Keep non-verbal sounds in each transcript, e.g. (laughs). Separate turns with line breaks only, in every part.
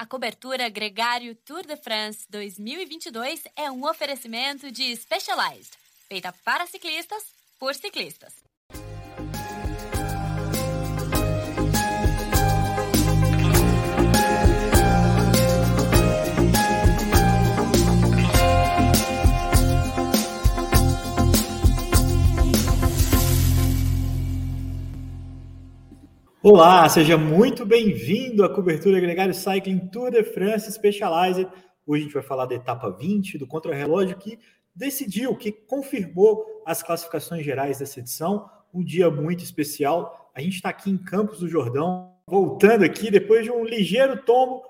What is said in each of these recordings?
A cobertura Gregário Tour de France 2022 é um oferecimento de Specialized, feita para ciclistas por ciclistas.
Olá, seja muito bem-vindo à cobertura Gregário Cycling Tour de France Specialized. Hoje a gente vai falar da etapa 20 do contrarrelógio que decidiu, que confirmou as classificações gerais dessa edição. Um dia muito especial. A gente está aqui em Campos do Jordão, voltando aqui depois de um ligeiro tombo.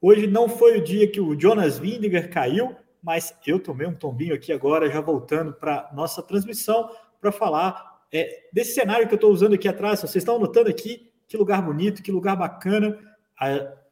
Hoje não foi o dia que o Jonas Vindiger caiu, mas eu tomei um tombinho aqui agora, já voltando para nossa transmissão para falar é, desse cenário que eu estou usando aqui atrás. Vocês estão notando aqui que lugar bonito, que lugar bacana.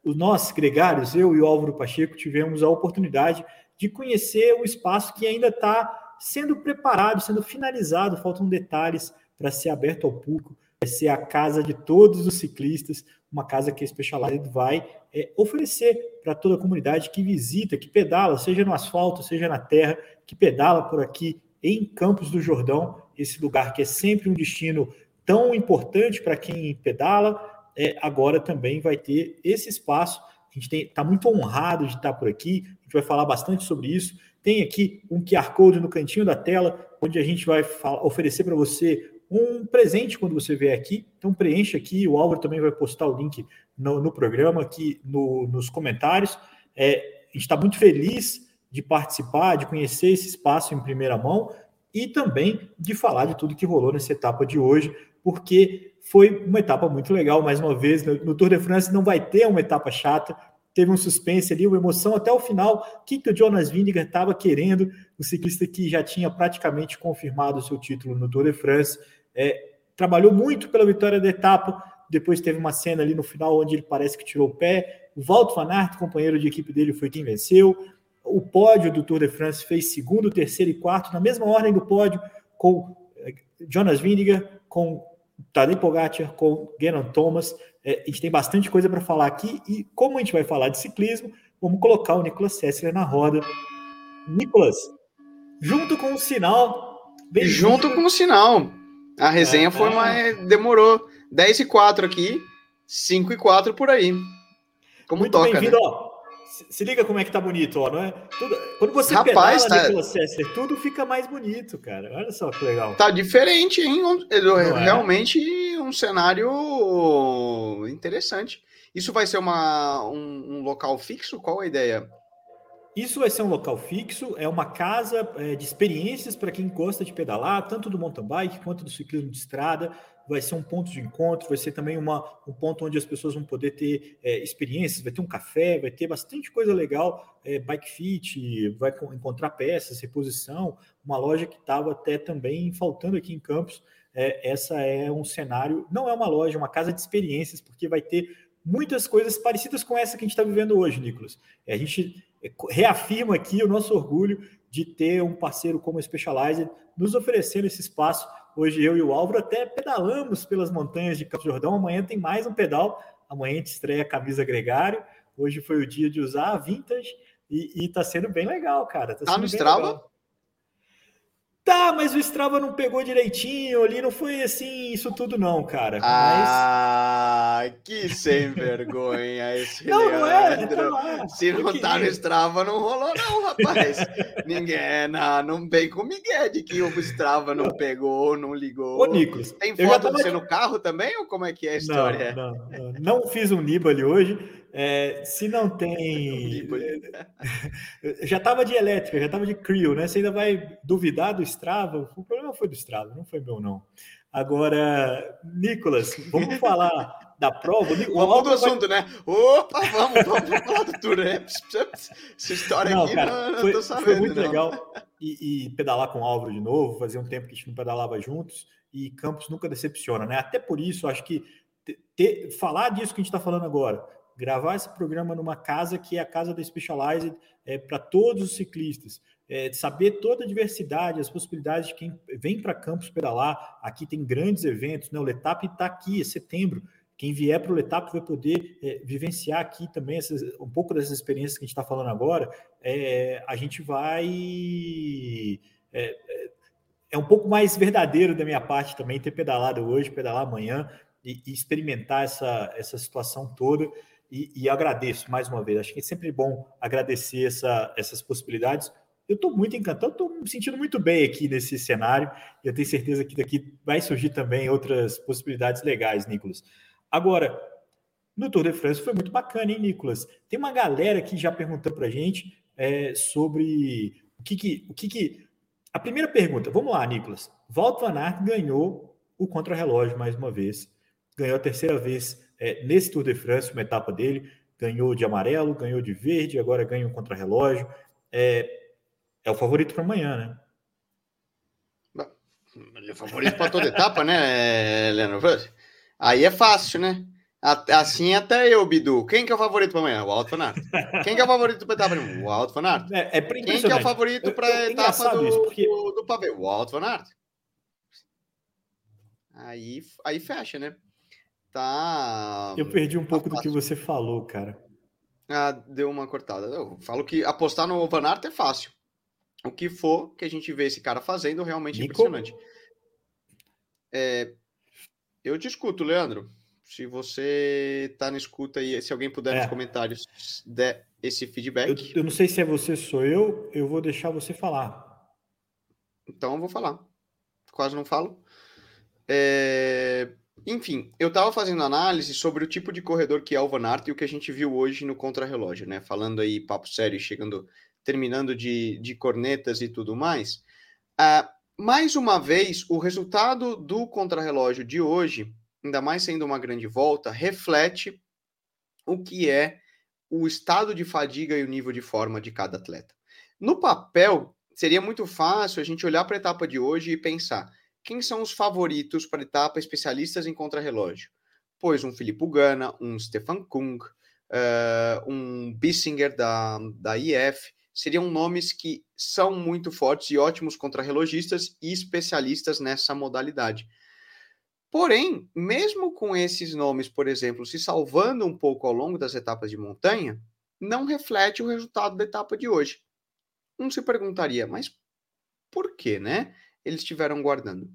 Os nós, gregários, eu e o Álvaro Pacheco, tivemos a oportunidade de conhecer um espaço que ainda está sendo preparado, sendo finalizado, faltam detalhes para ser aberto ao público. Vai ser a casa de todos os ciclistas, uma casa que a Specialized vai é, oferecer para toda a comunidade que visita, que pedala, seja no asfalto, seja na terra, que pedala por aqui em Campos do Jordão, esse lugar que é sempre um destino tão importante para quem pedala, é, agora também vai ter esse espaço. A gente está muito honrado de estar por aqui, a gente vai falar bastante sobre isso. Tem aqui um QR Code no cantinho da tela, onde a gente vai oferecer para você um presente quando você vier aqui. Então preencha aqui, o Álvaro também vai postar o link no, no programa, aqui no, nos comentários. É, a gente está muito feliz de participar, de conhecer esse espaço em primeira mão e também de falar de tudo que rolou nessa etapa de hoje porque foi uma etapa muito legal, mais uma vez. No Tour de France não vai ter uma etapa chata, teve um suspense ali, uma emoção até o final. O que, que o Jonas Vingegaard estava querendo? O ciclista que já tinha praticamente confirmado o seu título no Tour de France. É, trabalhou muito pela vitória da etapa. Depois teve uma cena ali no final onde ele parece que tirou o pé. O Walt van Aert, companheiro de equipe dele, foi quem venceu. O pódio do Tour de France fez segundo, terceiro e quarto, na mesma ordem do pódio, com é, Jonas Vingegaard, com Tadej Pogacar com Geraint Thomas. É, a gente tem bastante coisa para falar aqui e como a gente vai falar de ciclismo, vamos colocar o Nicolas Sessler na roda. Nicolas, junto com o sinal.
Junto com o sinal. A resenha é, foi mais. demorou 10 e 4 aqui, 5 e 4 por aí. Como
Muito
toca.
Bem-vindo, né? Ó. Se liga como é que tá bonito, ó, não é? Tudo, quando você
Rapaz,
pedala,
tá...
Nicolas Sessler, tudo fica mais bonito, cara. Olha só que legal.
Tá diferente, hein? É? Realmente é? um cenário interessante. Isso vai ser uma, um, um, local fixo? Qual a ideia?
Isso vai ser um local fixo, é uma casa é, de experiências para quem gosta de pedalar, tanto do mountain bike quanto do ciclismo de estrada vai ser um ponto de encontro, vai ser também uma, um ponto onde as pessoas vão poder ter é, experiências, vai ter um café, vai ter bastante coisa legal, é, bike fit, vai encontrar peças, reposição, uma loja que estava até também faltando aqui em Campos. É, essa é um cenário, não é uma loja, é uma casa de experiências, porque vai ter muitas coisas parecidas com essa que a gente está vivendo hoje, Nicolas. É, a gente é, reafirma aqui o nosso orgulho de ter um parceiro como a Specialized nos oferecendo esse espaço Hoje eu e o Álvaro até pedalamos pelas montanhas de Campo Jordão. Amanhã tem mais um pedal. Amanhã a gente estreia a camisa gregário. Hoje foi o dia de usar a vintage e, e tá sendo bem legal, cara. Tá,
tá no Strava? Legal.
Tá, mas o Strava não pegou direitinho ali, não foi assim, isso tudo não, cara.
Ah, mas... que sem vergonha esse (laughs) não, Leandro. Não é, tá Se não tá no Strava, não rolou não, rapaz. (laughs) Ninguém, não, não vem com Miguel de que o Strava não pegou, não ligou.
Ô, Nicolas,
Tem foto de você no carro também, ou como é que é a história?
Não, não, não, não fiz um Nibali hoje, é, se não tem. (laughs) já estava de elétrica, já estava de Creo, né? Você ainda vai duvidar do Strava? O problema foi do Strava, não foi meu, não. Agora, Nicolas, vamos (laughs) falar da prova.
Vamos do assunto, vai... né? Opa, vamos, vamos falar do Tour, né? Essa história não, aqui cara, não,
foi,
não sabendo,
Foi muito
não.
legal. E, e, pedalar com o Álvaro de novo, fazia um tempo que a gente não pedalava juntos, e Campos nunca decepciona, né? Até por isso, acho que ter, falar disso que a gente está falando agora, gravar esse programa numa casa que é a casa da Specialized é, para todos os ciclistas, é, saber toda a diversidade, as possibilidades de quem vem para Campos pedalar. Aqui tem grandes eventos, né? O Letap está aqui, é setembro. Quem vier para o Letap vai poder é, vivenciar aqui também essas, um pouco dessas experiências que a gente está falando agora. É, a gente vai. É, é, é, um pouco mais verdadeiro da minha parte também ter pedalado hoje, pedalar amanhã e, e experimentar essa, essa situação toda. E, e, agradeço mais uma vez. Acho que é sempre bom agradecer essa, essas possibilidades. Eu estou muito encantado, estou me sentindo muito bem aqui nesse cenário. Eu tenho certeza que daqui vai surgir também outras possibilidades legais, Nicolas. Agora, no Tour de France foi muito bacana, hein, Nicolas? Tem uma galera que já perguntou para a gente é, sobre o que que, o que que... A primeira pergunta, vamos lá, Nicolas. Walt Van Aert ganhou o contrarrelógio mais uma vez. Ganhou a terceira vez é, nesse Tour de France, uma etapa dele. Ganhou de amarelo, ganhou de verde, agora ganha um contrarrelógio. É, é o favorito para amanhã, né?
Ele é favorito para toda etapa, né, Leandro? Aí é fácil, né? Assim até eu, Bidu. Quem que é o favorito para amanhã? O Alto Fanart. Quem que é o favorito para etapa? O Alto Fanart.
É, é
Quem que é o favorito para a etapa do, isso, porque... do, do pavê? O Alto Fanart. Aí, aí fecha, né? Tá.
Eu perdi um pouco tá do que você falou, cara.
Ah, deu uma cortada. Eu falo que apostar no Van Aert é fácil. O que for que a gente vê esse cara fazendo realmente é impressionante. É, eu te escuto, Leandro. Se você está na escuta aí, se alguém puder é. nos comentários der esse feedback.
Eu, eu, não sei se é você, sou eu, eu vou deixar você falar.
Então eu vou falar. Quase não falo. É... Enfim, eu estava fazendo análise sobre o tipo de corredor que é o Van Aert e o que a gente viu hoje no contrarrelógio, né? Falando aí papo sério, chegando, terminando de, de cornetas e tudo mais. Uh, mais uma vez, o resultado do contrarrelógio de hoje, ainda mais sendo uma grande volta, reflete o que é o estado de fadiga e o nível de forma de cada atleta. No papel, seria muito fácil a gente olhar para a etapa de hoje e pensar quem são os favoritos para a etapa especialistas em contrarrelógio. Pois um Filipe Gana, um Stefan Kung, uh, um Bissinger da, da IF, seriam nomes que são muito fortes e ótimos contrarrelogistas e especialistas nessa modalidade. Porém, mesmo com esses nomes, por exemplo, se salvando um pouco ao longo das etapas de montanha, não reflete o resultado da etapa de hoje. Um se perguntaria, mas por que, né? Eles estiveram guardando.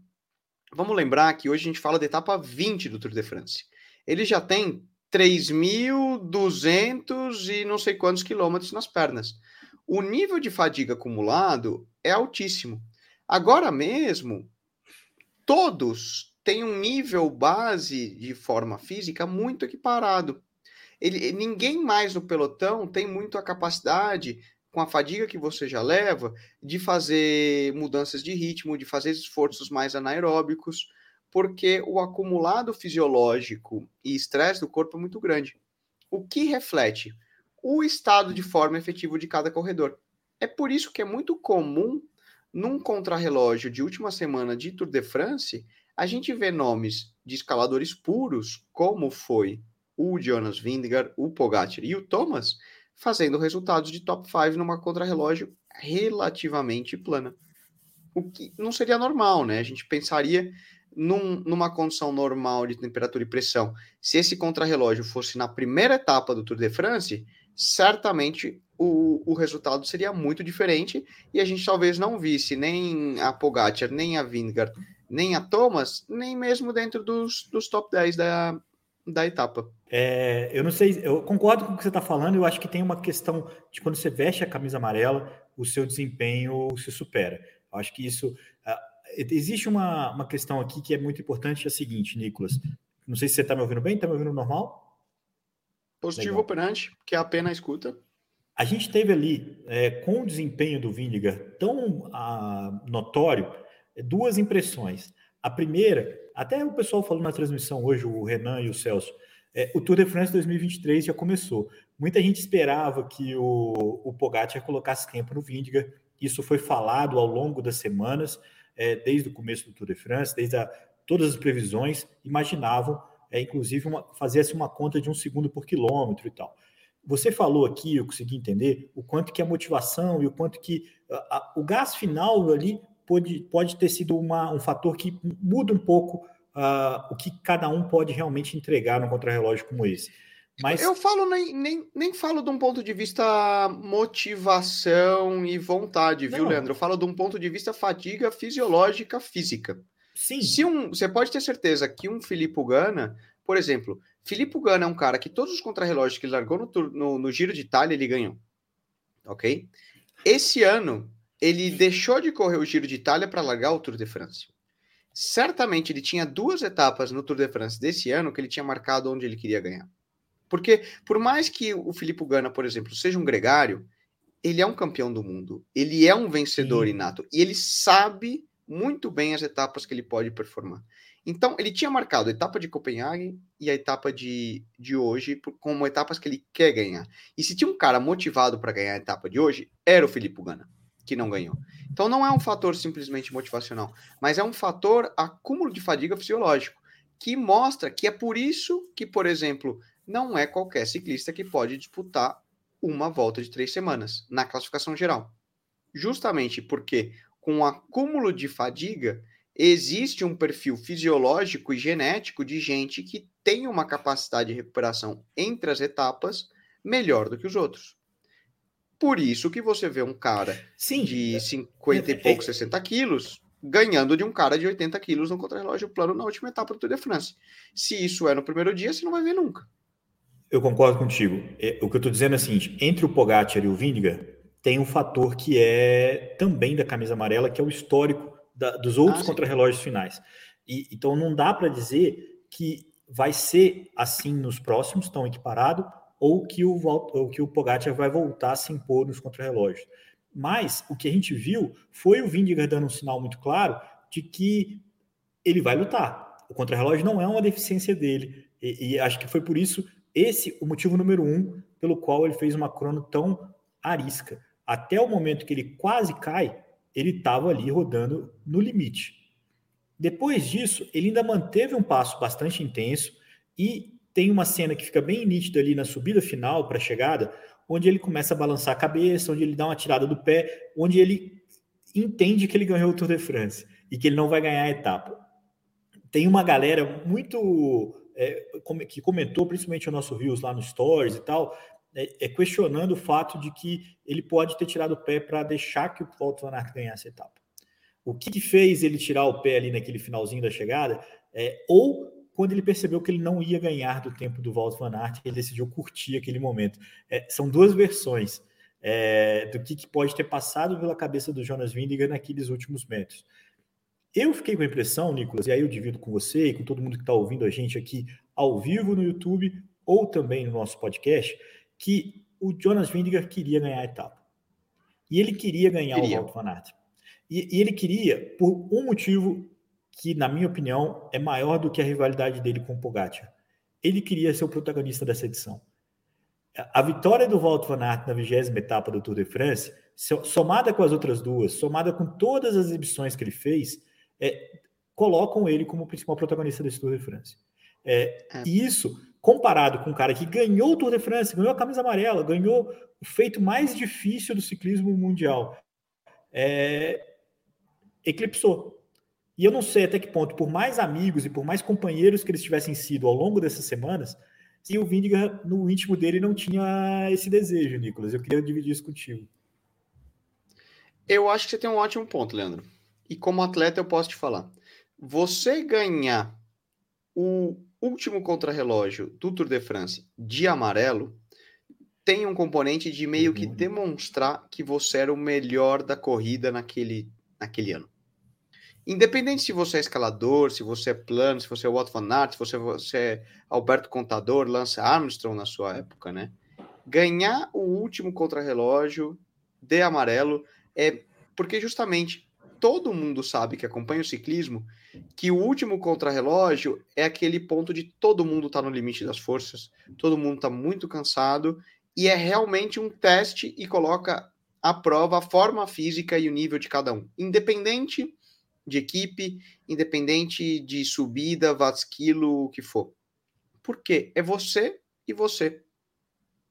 Vamos lembrar que hoje a gente fala da etapa 20 do Tour de France. Ele já tem 3.200 e não sei quantos quilômetros nas pernas o nível de fadiga acumulado é altíssimo. Agora mesmo, todos têm um nível base de forma física muito equiparado. Ele, ninguém mais no pelotão tem muito a capacidade, com a fadiga que você já leva, de fazer mudanças de ritmo, de fazer esforços mais anaeróbicos, porque o acumulado fisiológico e estresse do corpo é muito grande. O que reflete? o estado de forma efetivo de cada corredor. É por isso que é muito comum, num contrarrelógio de última semana de Tour de France, a gente vê nomes de escaladores puros, como foi o Jonas Vingegaard, o Pogacar e o Thomas, fazendo resultados de top 5 numa contrarrelógio relativamente plana. O que não seria normal, né? A gente pensaria num, numa condição normal de temperatura e pressão. Se esse contrarrelógio fosse na primeira etapa do Tour de France, certamente o, o resultado seria muito diferente e a gente talvez não visse nem a Pogacar, nem a Vingegaard, nem a Thomas, nem mesmo dentro dos, dos top 10 da, da etapa.
É, eu não sei, eu concordo com o que você está falando, eu acho que tem uma questão de quando você veste a camisa amarela, o seu desempenho se supera. Eu acho que isso. Uh, existe uma, uma questão aqui que é muito importante, é a seguinte, Nicolas. Não sei se você está me ouvindo bem, está me ouvindo normal?
Positivo Legal. operante, que é a pena escuta.
A gente teve ali, é, com o desempenho do Vindigar tão ah, notório, duas impressões. A primeira, até o pessoal falou na transmissão hoje, o Renan e o Celso, é, o Tour de France 2023 já começou. Muita gente esperava que o, o Pogacar colocasse tempo no Vindigar. Isso foi falado ao longo das semanas, é, desde o começo do Tour de France, desde a, todas as previsões, imaginavam é, inclusive uma, uma conta de um segundo por quilômetro e tal. Você falou aqui, eu consegui entender, o quanto que a motivação e o quanto que a, o gás final ali pode, pode ter sido uma, um fator que muda um pouco uh, o que cada um pode realmente entregar no contrarrelógio como esse.
Mas... Eu falo nem, nem, nem falo de um ponto de vista motivação e vontade, viu, Não. Leandro? Eu falo de um ponto de vista fadiga fisiológica física.
Sim.
Se um, você pode ter certeza que um Filipe Gana, por exemplo, Filipe Gana é um cara que todos os contrarrelógios que ele largou no, no, no Giro de Itália, ele ganhou. Ok? Esse ano, ele deixou de correr o Giro de Itália para largar o Tour de France. Certamente ele tinha duas etapas no Tour de France desse ano que ele tinha marcado onde ele queria ganhar. Porque, por mais que o Filipe Gana, por exemplo, seja um gregário, ele é um campeão do mundo. Ele é um vencedor Sim. inato. E ele sabe muito bem as etapas que ele pode performar. Então, ele tinha marcado a etapa de Copenhague e a etapa de, de hoje como etapas que ele quer ganhar. E se tinha um cara motivado para ganhar a etapa de hoje, era o Filipe Gana, que não ganhou. Então, não é um fator simplesmente motivacional, mas é um fator acúmulo de fadiga fisiológico, que mostra que é por isso que, por exemplo, não é qualquer ciclista que pode disputar uma volta de três semanas na classificação geral. Justamente porque, com o acúmulo de fadiga, existe um perfil fisiológico e genético de gente que tem uma capacidade de recuperação entre as etapas melhor do que os outros. Por isso que você vê um cara
Sim,
de 50 é, e poucos, é, 60 quilos, ganhando de um cara de 80 quilos no contrarrelógio plano na última etapa do Tour de France. Se isso é no primeiro dia, você não vai ver nunca.
Eu concordo contigo. É, o que eu estou dizendo é o seguinte: entre o Pogacar e o Vindiga, tem um fator que é também da camisa amarela, que é o histórico da, dos outros ah, contrarrelógios finais. E, então não dá para dizer que vai ser assim nos próximos, tão equiparado, ou que o, ou que o Pogacar vai voltar a se impor nos contrarrelógios. Mas o que a gente viu foi o Vindiga dando um sinal muito claro de que ele vai lutar. O contrarrelógio não é uma deficiência dele. E, e acho que foi por isso esse o motivo número um pelo qual ele fez uma crono tão arisca. Até o momento que ele quase cai, ele estava ali rodando no limite. Depois disso, ele ainda manteve um passo bastante intenso e tem uma cena que fica bem nítida ali na subida final para a chegada, onde ele começa a balançar a cabeça, onde ele dá uma tirada do pé, onde ele entende que ele ganhou o Tour de France e que ele não vai ganhar a etapa. Tem uma galera muito é, que comentou, principalmente o nosso Rios lá no Stories e tal, é, é, questionando o fato de que ele pode ter tirado o pé para deixar que o Wout van Aert ganhasse a etapa. O que, que, fez ele tirar o pé ali naquele finalzinho da chegada? É, ou quando ele percebeu que ele não ia ganhar do tempo do Wout van Aert, ele decidiu curtir aquele momento. É, são duas versões é, do que, que, pode ter passado pela cabeça do Jonas Vingegaard naqueles últimos metros. Eu fiquei com a impressão, Nicolas, e aí eu divido com você e com todo mundo que está ouvindo a gente aqui ao vivo no YouTube ou também no nosso podcast, que o Jonas Vingegaard queria ganhar a etapa. E ele queria ganhar queria. o Walter Van Aert. E, e ele queria por um motivo que, na minha opinião, é maior do que a rivalidade dele com o Pogacar. Ele queria ser o protagonista dessa edição. A vitória do Walter Van Aert na vigésima etapa do Tour de France, somada com as outras duas, somada com todas as exibições que ele fez, é, colocam ele como o principal protagonista desse Tour de France. É, é. E isso, comparado com um cara que ganhou o Tour de France, ganhou a camisa amarela, ganhou o feito mais difícil do ciclismo mundial, é, eclipsou. E eu não sei até que ponto, por mais amigos e por mais companheiros que eles tivessem sido ao longo dessas semanas, se o Vindiga, no íntimo dele, não tinha esse desejo, Nicolas. Eu queria dividir isso contigo.
Eu acho que você tem um ótimo ponto, Leandro. E como atleta, eu posso te falar. Você ganhar o último contrarrelógio do Tour de France de amarelo tem um componente de meio que uhum. demonstrar que você era o melhor da corrida naquele, naquele ano. Independente se você é escalador, se você é plano, se você é Otto Van Aert, se você, você é Alberto Contador, Lance Armstrong na sua época, né? Ganhar o último contrarrelógio de amarelo é porque justamente todo mundo sabe que acompanha o ciclismo que o último contrarrelógio é aquele ponto de todo mundo está no limite das forças, todo mundo está muito cansado e é realmente um teste e coloca à prova a forma física e o nível de cada um, independente de equipe, independente de subida, watts quilo, o que for. Porque é você e você.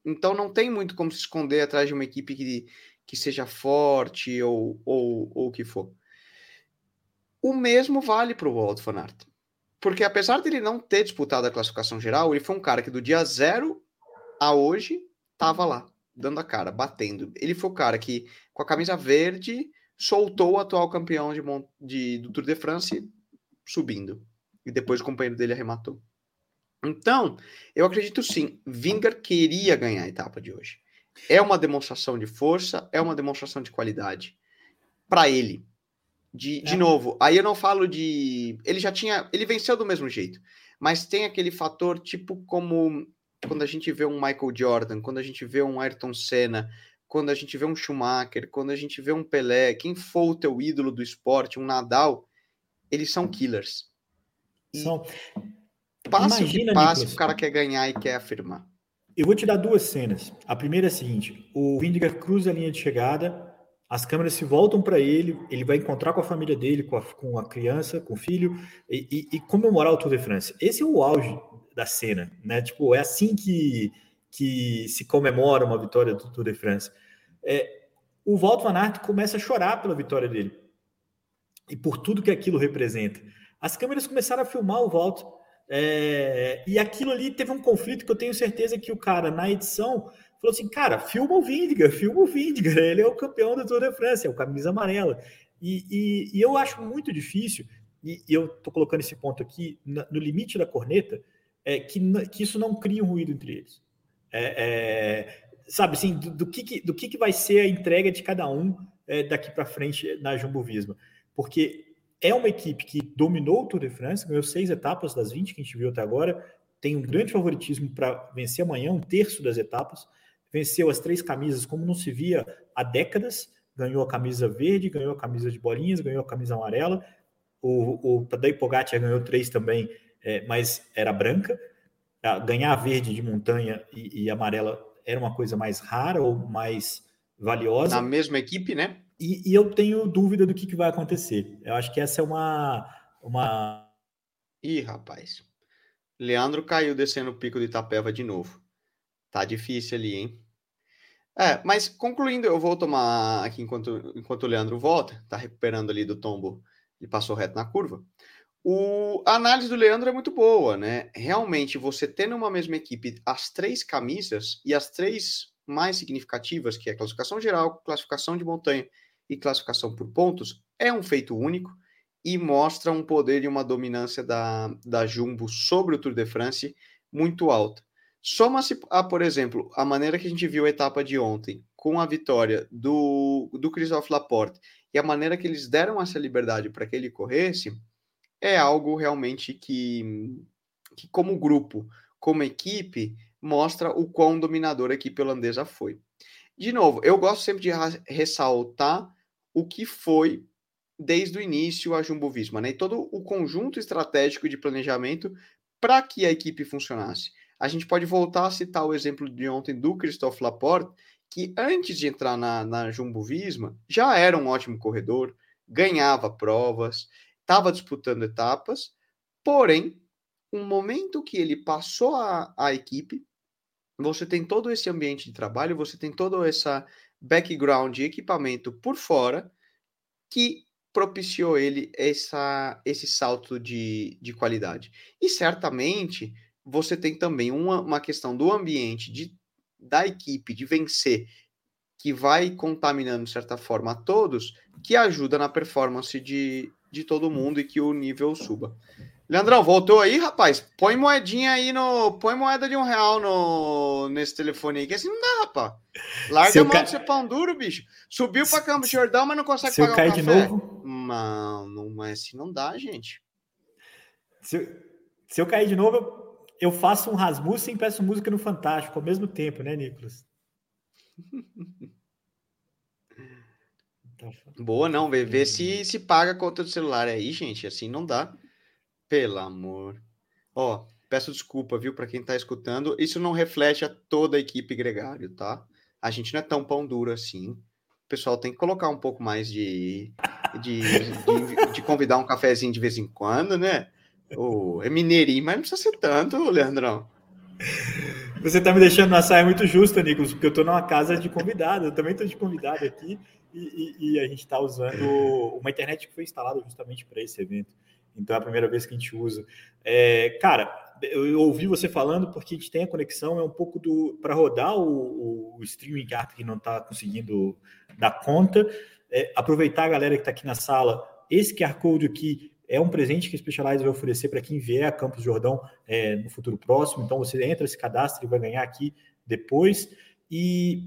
Então não tem muito como se esconder atrás de uma equipe que, que seja forte ou, ou, ou o que for. O mesmo vale para o Walt Van Aert. porque apesar dele não ter disputado a classificação geral, ele foi um cara que do dia zero a hoje tava lá, dando a cara, batendo. Ele foi o cara que, com a camisa verde, soltou o atual campeão de, de do Tour de France subindo. E depois o companheiro dele arrematou. Então, eu acredito sim, Vingar queria ganhar a etapa de hoje. É uma demonstração de força, é uma demonstração de qualidade para ele. De, de é. novo, aí eu não falo de. Ele já tinha. Ele venceu do mesmo jeito. Mas tem aquele fator, tipo, como quando a gente vê um Michael Jordan, quando a gente vê um Ayrton Senna, quando a gente vê um Schumacher, quando a gente vê um Pelé, quem for o teu ídolo do esporte, um Nadal, eles são killers.
São.
Passo Imagina, que Nicolas, o cara quer ganhar e quer afirmar.
Eu vou te dar duas cenas. A primeira é a seguinte: o Vindiger cruza a linha de chegada, as câmeras se voltam para ele, ele vai encontrar com a família dele, com a, com a criança, com o filho, e, e, e, comemorar o Tour de France. Esse é o auge da cena, né? Tipo, é assim que, que se comemora uma vitória do Tour de France. É, o Walt Van Aert começa a chorar pela vitória dele e por tudo que aquilo representa. As câmeras começaram a filmar o Walt é, e aquilo ali teve um conflito que eu tenho certeza que o cara, na edição, falou assim: cara, filma o Vindiga, filma o Vindiga, (laughs) ele é o campeão do Tour de France, é o camisa amarela. E, e, e eu acho muito difícil, e, e eu estou colocando esse ponto aqui no, no limite da corneta, é, que, que isso não cria um ruído entre eles. É, é, sabe assim, do, do, que, do que, vai ser a entrega de cada um é, daqui para frente na Jumbo Visma. Porque é uma equipe que dominou o Tour de France, ganhou seis etapas das 20 que a gente viu até agora, tem um grande favoritismo para vencer amanhã, um terço das etapas, venceu as três camisas como não se via há décadas, ganhou a camisa verde, ganhou a camisa de bolinhas, ganhou a camisa amarela, o, o Tadej Pogacar ganhou três também, é, mas era branca, ganhar a verde de montanha e, e amarela era uma coisa mais rara ou mais valiosa.
Na mesma equipe, né?
E, e, eu tenho dúvida do que, que, vai acontecer. Eu acho que essa é uma. uma...
Ih, rapaz. Leandro caiu descendo o pico de Itapeva de novo. Tá difícil ali, hein? É, mas concluindo, eu vou tomar aqui enquanto, enquanto o Leandro volta, tá recuperando ali do tombo, e passou reto na curva. O, a análise do Leandro é muito boa, né? Realmente, você tendo uma mesma equipe, as três camisas e as três mais significativas, que é classificação geral, classificação de montanha e classificação por pontos é um feito único e mostra um poder e uma dominância da, da Jumbo sobre o Tour de France muito alta. Soma-se a, por exemplo, a maneira que a gente viu a etapa de ontem, com a vitória do, do Christophe Laporte, e a maneira que eles deram essa liberdade para que ele corresse, é algo realmente que, que, como grupo, como equipe, mostra o quão dominadora a equipe holandesa foi. De novo, eu gosto sempre de ressaltar o que foi desde o início a Jumbo Visma, né? E todo o conjunto estratégico de planejamento para que a equipe funcionasse. A gente pode voltar a citar o exemplo de ontem do Christophe Laporte, que antes de entrar na, na Jumbo Visma já era um ótimo corredor, ganhava provas, estava disputando etapas, porém, um momento que ele passou a, a equipe, você tem todo esse ambiente de trabalho, você tem todo essa background de equipamento por fora que propiciou ele essa, esse salto de, de qualidade. E certamente você tem também uma, uma questão do ambiente, de, da equipe, de vencer, que vai contaminando, de certa forma, a todos, que ajuda na performance de, de todo mundo e que o nível suba. Leandrão, voltou aí, rapaz? Põe moedinha aí no. Põe moeda de um real no, nesse telefone aí, que assim não dá, rapaz. Larga a mão ca... de ser pão duro, bicho. Subiu pra Campo de Jordão, mas não consegue
se pagar eu cair de novo.
Não, não é assim, não dá, gente.
Se, eu, se eu cair de novo, eu, eu faço um Rasmussen e peço música no Fantástico ao mesmo tempo, né, Nicolas?
Boa, não. Vê, vê se se paga a conta do celular aí, gente. Assim não dá. Pelo amor. Ó, peço desculpa, viu, para quem tá escutando. Isso não reflete a toda a equipe gregário, tá? A gente não é tão pão duro assim. O pessoal tem que colocar um pouco mais de, de, de, de convidar um cafezinho de vez em quando, né? Oh, é mineirinho, mas não precisa ser tanto, Leandrão.
Você tá me deixando na saia muito justa, Nicolas, porque eu tô numa casa de convidado, eu também tô de convidado aqui, e, e, e a gente tá usando uma internet que foi instalada justamente para esse evento. então é a primeira vez que a gente usa. É, cara, eu ouvi você falando porque a gente tem a conexão, é um pouco do para rodar o, o, streaming que não está conseguindo dar conta. É, aproveitar a galera que está aqui na sala, esse QR Code aqui é um presente que a Specialized vai oferecer para quem vier a Campos Jordão é, no futuro próximo. Então você entra, se cadastra e vai ganhar aqui depois. E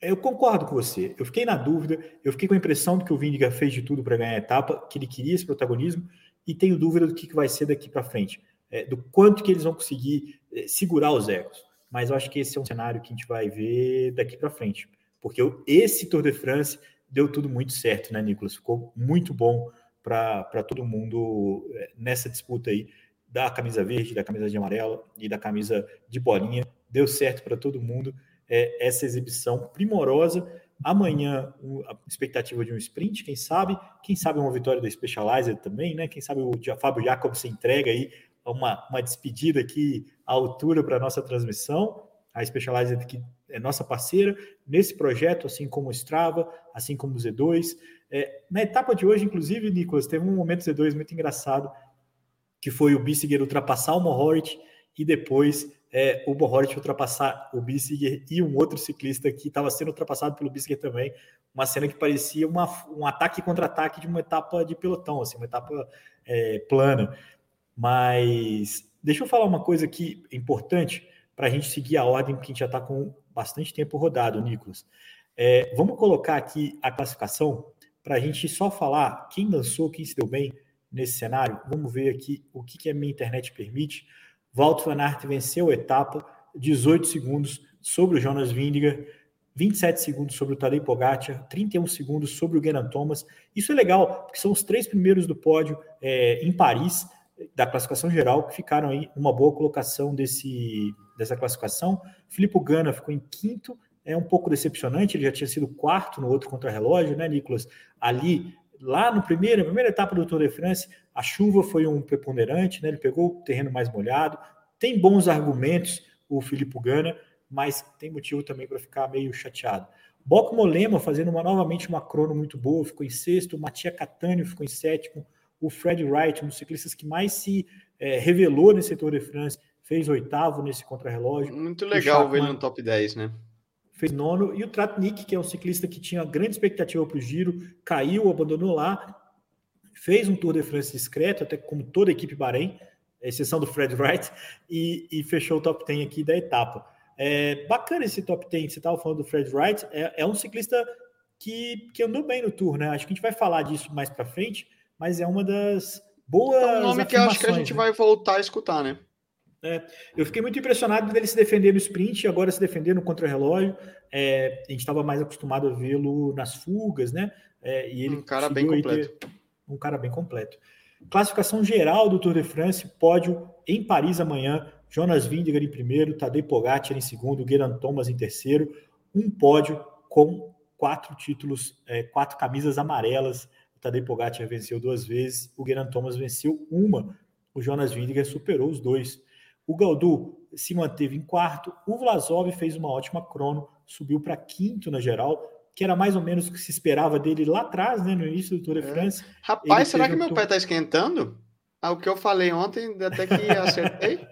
eu concordo com você. Eu fiquei na dúvida, eu fiquei com a impressão de que o Vindiga fez de tudo para ganhar a etapa, que ele queria esse protagonismo, e tenho dúvida do que vai ser daqui para frente é, do quanto que eles vão conseguir é, segurar os egos. Mas eu acho que esse é um cenário que a gente vai ver daqui para frente. Porque esse Tour de France deu tudo muito certo, né, Nicolas? Ficou muito bom para todo mundo é, nessa disputa aí da camisa verde, da camisa de amarelo e da camisa de bolinha. Deu certo para todo mundo é, essa exibição primorosa. Amanhã, a expectativa de um sprint, quem sabe? Quem sabe uma vitória da Specialized também, né? Quem sabe o Fábio Jacob se entrega aí uma, uma despedida aqui à altura para a nossa transmissão. A Specialized que é nossa parceira nesse projeto, assim como o Strava, assim como o Z2. É, na etapa de hoje, inclusive, Nicolas, teve um momento Z2 muito engraçado, que foi o Bissiger ultrapassar o Mohoric e depois é, o Mohoric ultrapassar o Bissiger e um outro ciclista que estava sendo ultrapassado pelo Bissiger também. Uma cena que parecia uma, um ataque contra-ataque de uma etapa de pelotão, assim, uma etapa é, plana. Mas deixa eu falar uma coisa aqui importante para a gente seguir a ordem, porque a gente já está com bastante tempo rodado, Nicolas. É, vamos colocar aqui a classificação para a gente só falar quem dançou, quem se deu bem nesse cenário. Vamos ver aqui o que, que a minha internet permite. Walt Van Aert venceu a etapa, 18 segundos sobre o Jonas Vingegaard, 27 segundos sobre o Tadej Pogacar, 31 segundos sobre o Geran Thomas. Isso é legal, porque são os três primeiros do pódio é, em Paris da classificação geral, que ficaram aí uma boa colocação desse, dessa classificação. Filipe Gana ficou em quinto, é um pouco decepcionante, ele já tinha sido quarto no outro contra-relógio, né, Nicolas? Ali, lá no primeiro, na primeira etapa do Tour de France, a chuva foi um preponderante, né? Ele pegou o terreno mais molhado. Tem bons argumentos o Filipe Gana, mas tem motivo também para ficar meio chateado. Boco Molema fazendo uma, novamente uma crono muito boa, ficou em sexto. Matia Catânio ficou em sétimo o Fred Wright, um dos ciclistas que mais se é, revelou nesse Tour de France, fez oitavo nesse contrarrelógio.
Muito legal ver ele no top 10, né?
Fez nono. E o Tratnik, que é um ciclista que tinha grande expectativa para o giro, caiu, abandonou lá, fez um Tour de France discreto, até como toda a equipe Bahrein, exceção do Fred Wright, (laughs) e, e fechou o top 10 aqui da etapa. É, bacana esse top 10, você estava falando do Fred Wright, é, é um ciclista que, que andou bem no Tour, né? Acho que a gente vai falar disso mais para frente, mas é uma das boas. É um
nome que acho que a gente né? vai voltar a escutar, né?
É, eu fiquei muito impressionado dele se defender no sprint e agora se defender no contra-relógio. É, a gente estava mais acostumado a vê-lo nas fugas, né? É, e ele
um cara bem completo.
Um cara bem completo. Classificação geral do Tour de France, pódio em Paris amanhã. Jonas Vingegaard em primeiro, Tadej Pogacar em segundo, Geraint Thomas em terceiro. Um pódio com quatro títulos, é, quatro camisas amarelas Tadej Pogacar venceu duas vezes, o Geraint Thomas venceu uma, o Jonas Vingegaard superou os dois. O Galdu se manteve em quarto, o Vlasov fez uma ótima crono, subiu para quinto na geral, que era mais ou menos o que se esperava dele lá atrás, né, no início do Tour de é. France. É.
Rapaz, será que meu pé está esquentando? Ah, o que eu falei ontem, até que (laughs) acertei.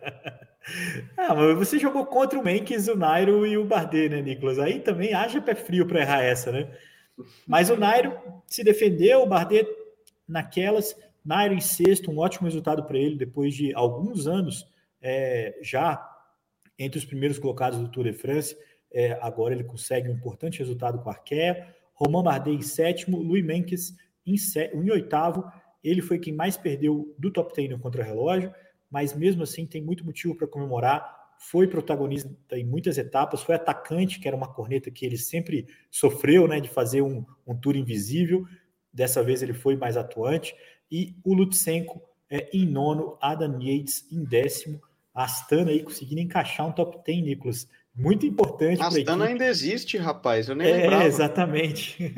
ah, mas você jogou contra o Menkes, o Nairo e o Bardet, né, Nicolas? Aí também haja pé frio para errar essa, né? Mas o Nairo se defendeu, o Bardet naquelas. Nairo em sexto, um ótimo resultado para ele, depois de alguns anos é, já entre os primeiros colocados do Tour de France. É, agora ele consegue um importante resultado com a Arkea. Romain Bardet em sétimo, Louis Menkes em, em oitavo. Ele foi quem mais perdeu do top 10 no contra-relógio, mas mesmo assim tem muito motivo para comemorar foi protagonista em muitas etapas, foi atacante, que era uma corneta que ele sempre sofreu, né, de fazer um, um tour invisível. Dessa vez ele foi mais atuante. E o Lutsenko é, em nono, Adam Yates em décimo. A Astana aí conseguindo encaixar um top 10, Nicolas. Muito importante.
A Astana ainda existe, rapaz. Eu nem
é, lembrava. Exatamente.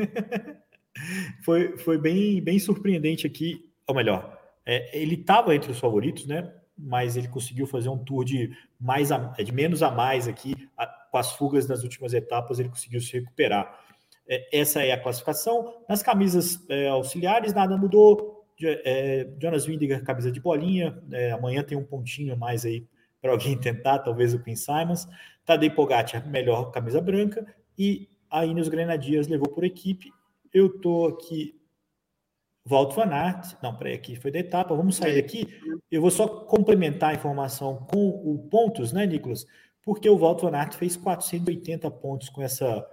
(laughs) foi foi bem, bem surpreendente aqui. Ou melhor, é, ele estava entre os favoritos, né? mas ele conseguiu fazer um tour de, mais a, de menos a mais aqui, a, com as fugas nas últimas etapas, ele conseguiu se recuperar. É, essa é a classificação. Nas camisas é, auxiliares, nada mudou. É, Jonas Windiger, camisa de bolinha. É, amanhã tem um pontinho mais aí para alguém (laughs) tentar, talvez o Queen Simons. Tadej Pogacar, melhor camisa branca. E a Ineos Grenadiers levou por equipe. Eu estou aqui Volto Van Aert, não, peraí, aqui foi da etapa, vamos sair daqui. Eu vou só complementar a informação com o pontos, né, Nicolas? Porque o Volto Van Aert fez 480 pontos com essa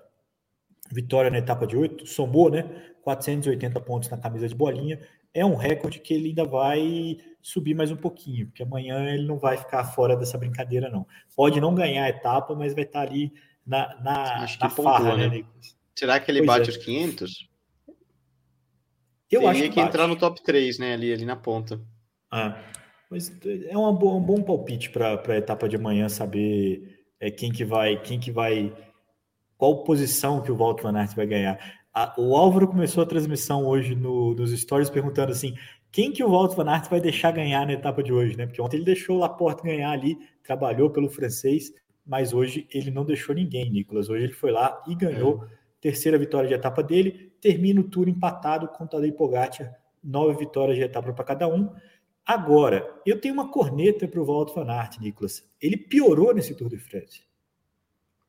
vitória na etapa de 8, somou, né? 480 pontos na camisa de bolinha. É um recorde que ele ainda vai subir mais um pouquinho, porque amanhã ele não vai ficar fora dessa brincadeira, não. Pode não ganhar a etapa, mas vai estar ali na, na,
na farra, pontua, né, né, Nicolas? Será que ele pois bate é. os 500? Eu Teria acho que, que entrar no top 3, né? Ali, ali na ponta.
Ah, mas é uma boa, um bom palpite para a etapa de amanhã saber é, quem que vai, quem que vai, qual posição que o Walt Van Aert vai ganhar. A, o Álvaro começou a transmissão hoje no, nos stories perguntando assim, quem que o Walt Van Aert vai deixar ganhar na etapa de hoje, né? Porque ontem ele deixou o Laporte ganhar ali, trabalhou pelo francês, mas hoje ele não deixou ninguém, Nicolas. Hoje ele foi lá e ganhou. É terceira vitória de etapa dele, termina o tour empatado com o Tadej Pogacar, nove vitórias de etapa para cada um. Agora, eu tenho uma corneta para o Walter Van Aert, Nicolas. Ele piorou nesse Tour de France.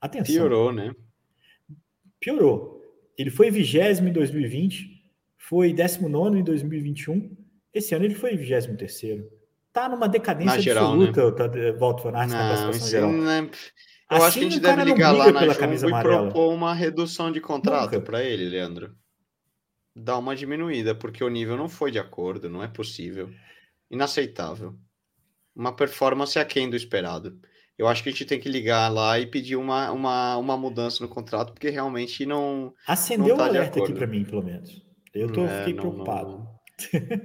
Atenção. Piorou, né?
Piorou. Ele foi vigésimo em 2020, foi 19 em 2021. Esse ano ele foi vigésimo terceiro. Tá numa decadência geral, absoluta né? Walter Van Aert na classificação geral. Não é...
Eu assim, acho que a gente deve ligar lá na Jumbo e propor uma redução de contrato para ele, Leandro. Dá uma diminuída, porque o nível não foi de acordo, não é possível. Inaceitável. Uma performance aquém do esperado. Eu acho que a gente tem que ligar lá e pedir uma, uma, uma mudança no contrato, porque realmente não.
Acendeu o tá alerta aqui para mim, pelo menos. Eu tô, é, fiquei não, preocupado. Não,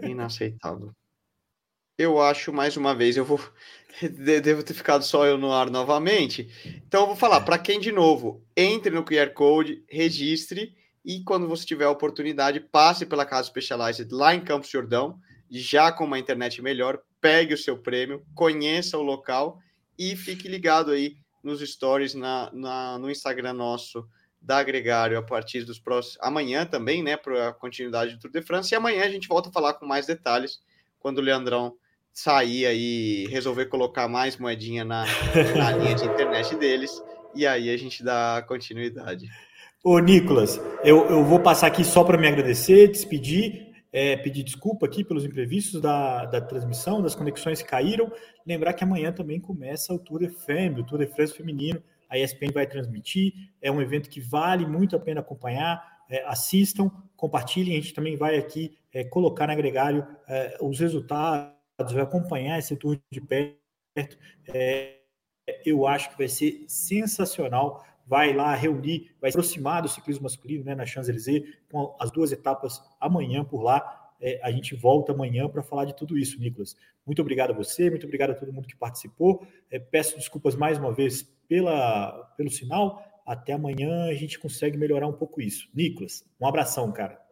não. Inaceitável. Eu acho, mais uma vez, eu vou (laughs) Devo ter ficado só eu no ar novamente. Então eu vou falar para quem de novo, entre no QR Code, registre e quando você tiver a oportunidade, passe pela Casa Specialized lá em Campos Jordão, já com uma internet melhor, pegue o seu prêmio, conheça o local e fique ligado aí nos stories na, na no Instagram nosso da Gregário a partir dos próximos amanhã também, né, para a continuidade do Tour de France. E amanhã a gente volta a falar com mais detalhes quando o Leandrão sair aí, resolver colocar mais moedinha na, na linha de internet deles, e aí a gente dá continuidade.
Ô, Nicolas, eu, eu vou passar aqui só para me agradecer, despedir, é, pedir desculpa aqui pelos imprevistos da, da transmissão, das conexões que caíram. Lembrar que amanhã também começa o Tour de Femme, o Tour de France feminino. A ESPN vai transmitir. É um evento que vale muito a pena acompanhar. É, assistam, compartilhem. A gente também vai aqui é, colocar no agregário é, os resultados vai acompanhar esse tour de perto. É, eu acho que vai ser sensacional. Vai lá reunir, vai se aproximar do ciclismo masculino né, na Champs-Élysées, com as duas etapas amanhã por lá. É, a gente volta amanhã para falar de tudo isso, Nicolas. Muito obrigado a você, muito obrigado a todo mundo que participou. É, peço desculpas mais uma vez pela, pelo sinal. Até amanhã a gente consegue melhorar um pouco isso. Nicolas, um abração, cara.